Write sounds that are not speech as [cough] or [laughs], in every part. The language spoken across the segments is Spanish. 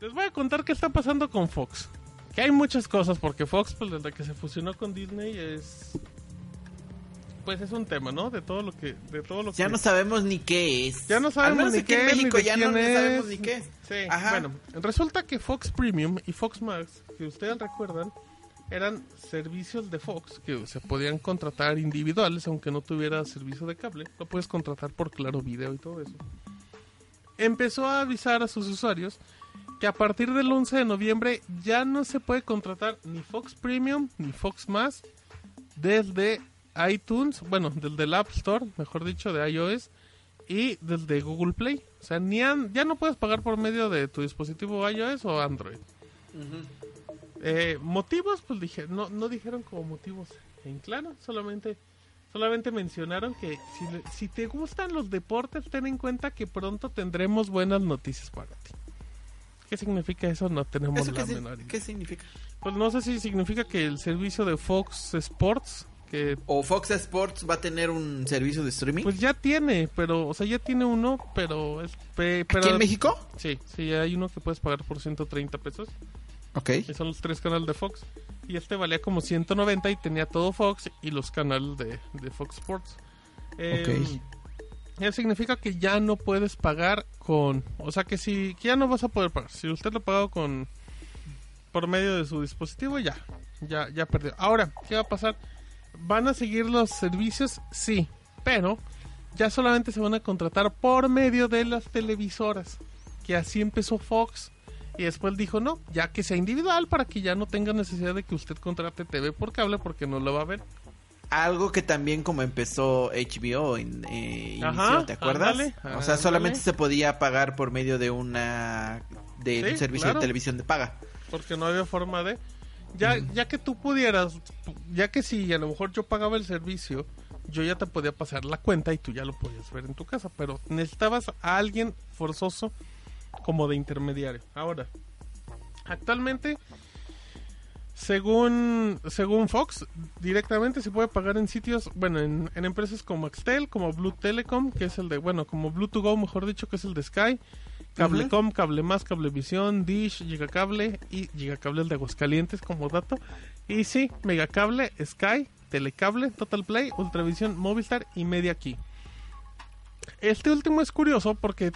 Les voy a contar qué está pasando con Fox. Que hay muchas cosas, porque Fox, pues desde que se fusionó con Disney, es. Pues es un tema, ¿no? De todo lo que. De todo lo Ya que... no sabemos ni qué es. Ya no sabemos ni qué es, México ya no sabemos ni qué. Sí, Ajá. bueno, resulta que Fox Premium y Fox Max, que ustedes recuerdan, eran servicios de Fox que se podían contratar individuales, aunque no tuviera servicio de cable. Lo puedes contratar por Claro Video y todo eso. Empezó a avisar a sus usuarios que a partir del 11 de noviembre ya no se puede contratar ni Fox Premium ni Fox Más desde iTunes, bueno, desde el App Store, mejor dicho, de iOS y desde Google Play. O sea, ni an- ya no puedes pagar por medio de tu dispositivo iOS o Android. Eh, motivos, pues dije, no, no dijeron como motivos en claro, solamente, solamente mencionaron que si, si te gustan los deportes, ten en cuenta que pronto tendremos buenas noticias para ti. ¿Qué significa eso? No tenemos ¿Eso la qué, si- menor idea. qué significa? Pues no sé si significa que el servicio de Fox Sports, que ¿O Fox Sports va a tener un servicio de streaming? pues ya tiene, pero, o sea, ya tiene uno, pero es... pe- pero, ¿Aquí en México? Sí, sí, hay uno que puedes pagar por 130 pesos. Ok. Y son los tres canales de Fox. Y este valía como 190 y tenía todo Fox y los canales de, de Fox Sports. Eh, Eso significa que ya no puedes pagar con... O sea que si que ya no vas a poder pagar. Si usted lo pagó con... Por medio de su dispositivo, ya. Ya, ya perdió. Ahora, ¿qué va a pasar? ¿Van a seguir los servicios? Sí. Pero ya solamente se van a contratar por medio de las televisoras. Que así empezó Fox. Y después dijo, no, ya que sea individual para que ya no tenga necesidad de que usted contrate TV por cable porque no lo va a ver. Algo que también como empezó HBO en, eh, inició, ¿te acuerdas? ándale, o sea, solamente se podía pagar por medio de una de Sí, un servicio claro. de televisión de paga. porque no había forma de ya ya que tú pudieras ya que si a lo mejor yo pagaba el servicio yo ya te podía pasar la cuenta y tú ya lo podías ver en tu casa pero necesitabas a alguien forzoso como de intermediario ahora actualmente según según Fox directamente se puede pagar en sitios bueno en, en empresas como Axtel como Blue Telecom que es el de bueno como Blue to Go mejor dicho que es el de Sky Cablecom, Cable Más, Cablevisión, Dish, Gigacable y Gigacable el de Aguascalientes como dato. Y sí, Megacable, Sky, Telecable, Total Play, Ultravisión, Movistar y Media Key. Este último es curioso porque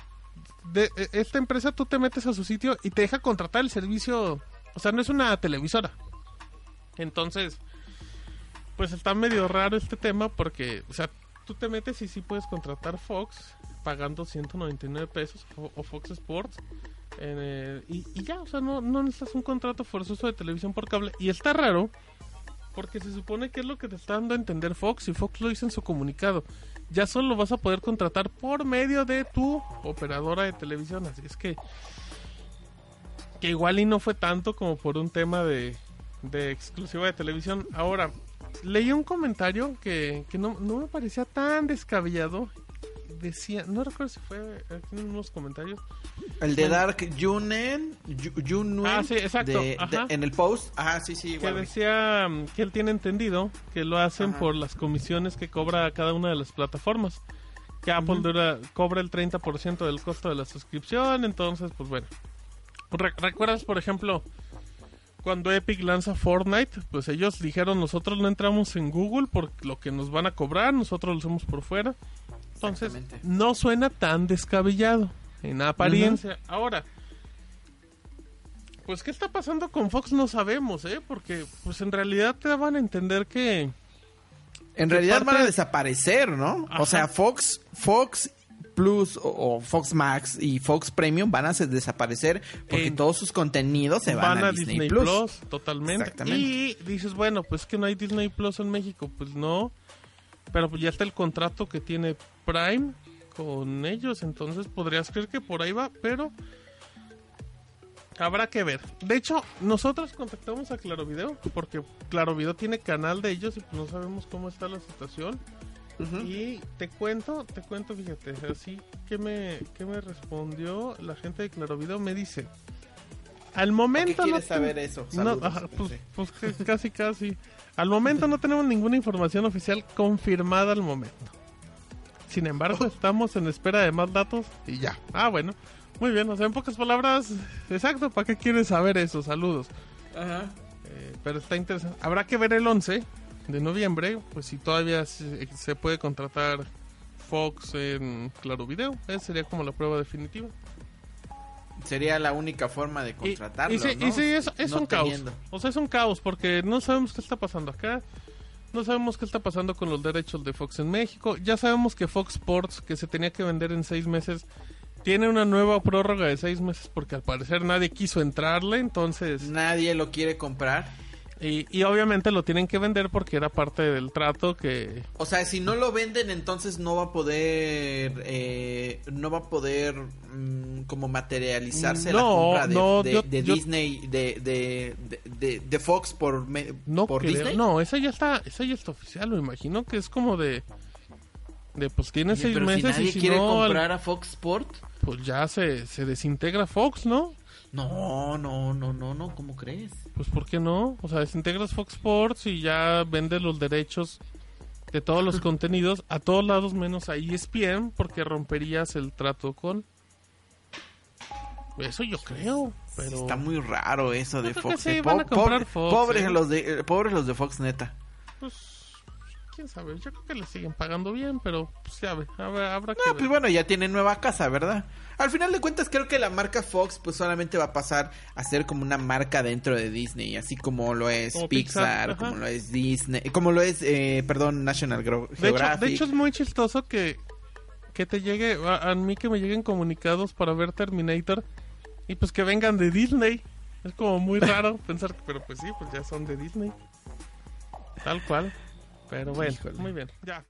de e- esta empresa tú te metes a su sitio y te deja contratar el servicio, o sea, no es una televisora. Entonces, pues está medio raro este tema porque, o sea, tú te metes y sí puedes contratar Fox pagando 199 pesos o, Fox Sports y, ya, o sea, no, no necesitas un contrato forzoso de televisión por cable. Y está raro porque se supone que es lo que te está dando a entender Fox y Fox lo dice en su comunicado. Ya solo vas a poder contratar por medio de tu operadora de televisión. Así es que que igual y no fue tanto como por un tema de, de exclusiva de televisión. Ahora, leí un comentario que, que no, no me parecía tan descabellado. Decía, no recuerdo si fue aquí en unos comentarios. El de. Dark Junen, Ah, sí, exacto, de- en el post. Ajá, sí, sí, Que decía mm, que él tiene entendido que lo hacen Ajá. por las comisiones que cobra cada una de las plataformas. Que Apple dura- cobra el 30% del costo de la suscripción. Entonces, pues bueno. Re- ¿Recuerdas, por ejemplo, cuando Epic lanza Fortnite? Pues ellos dijeron, nosotros no entramos en Google por lo que nos van a cobrar, nosotros lo hacemos por fuera. Entonces, no suena tan descabellado en apariencia. Ahora, pues, ¿qué está pasando con Fox? No sabemos, ¿eh? Porque, pues, en realidad te daban a entender que... En realidad parte- van a desaparecer, ¿no? Ajá. O sea, Fox, Fox Plus o, o Fox Max y Fox Premium van a desaparecer porque En- todos sus contenidos se van, a, Disney, Plus. totalmente. Exactamente. Y dices, bueno, pues que no hay Disney Plus en México. Pues no. Pero pues ya está el contrato que tiene Prime con ellos. Entonces podrías creer que por ahí va, pero habrá que ver. De hecho, nosotros contactamos a Claro Video porque Claro Video tiene canal de ellos y pues no sabemos cómo está la situación. Y te cuento, te cuento, fíjate, así que me, que me respondió la gente de Claro Video, me dice, al ¿Qué momento no saber eso? no, Saludos. ajá, pues, pues casi casi, al momento no tenemos ninguna información oficial confirmada al momento. Sin embargo, estamos en espera de más datos y ya. Ah, bueno, Muy bien, o sea, en pocas palabras, exacto, ¿para qué quieres saber eso? Saludos. Ajá. Eh, pero está interesante. Habrá que ver el 11 de noviembre, pues si todavía se, se puede contratar Fox en Claro Video. Esa sería como la prueba definitiva. Sería la única forma de contratarlo, Y, sí, ¿no? y sí, es, es No un caos. O sea, es un caos porque no sabemos qué está pasando acá. No sabemos qué está pasando con los derechos de Fox en México. Ya sabemos que Fox Sports, que se tenía que vender en seis meses, tiene una nueva prórroga de seis meses porque al parecer nadie quiso entrarle. Entonces, Nadie lo quiere comprar. Y, y obviamente lo tienen que vender porque era parte del trato que... O sea, si no lo venden, entonces no va a poder, eh, no va a poder mm, como materializarse la compra de, no, de- yo- de yo- Disney, de, Fox por, me- No, por creo- Disney. no, esa ya está, esa ya está oficial. Me imagino que es como de... De pues tiene Oye, seis pero meses si nadie y si quiere no, comprar a Fox Sport. pues ya se, se desintegra Fox, ¿no? No, no, no, no, no, ¿cómo crees? Pues ¿por qué no? O sea, desintegras Fox Sports y ya vendes los derechos de todos los [laughs] contenidos a todos lados menos a ESPN porque romperías el trato con... Eso yo creo, pero... Está muy raro eso de Fox. sí, eh. Po- Fox, pobres eh. los de, eh, pobres los de Fox, neta. Pues, quién sabe, yo creo que le siguen pagando bien, pero pues ya ve, habrá, habrá que No, ver. pues bueno, ya tienen nueva casa, ¿verdad? Al final de cuentas creo que la marca Fox pues solamente va a pasar a ser como una marca dentro de Disney, así como lo es Como Pixar, como lo es Disney, como lo es, eh, perdón, National Gro- de, hecho, Geographic. de hecho es muy chistoso que, que te llegue, a, a mí que me lleguen comunicados para ver Terminator y pues que vengan de Disney. Es como muy raro [laughs] pensar, que- pero pues sí, pues ya son de Disney. Tal cual. Pero bueno, Híjole. muy bien. Ya.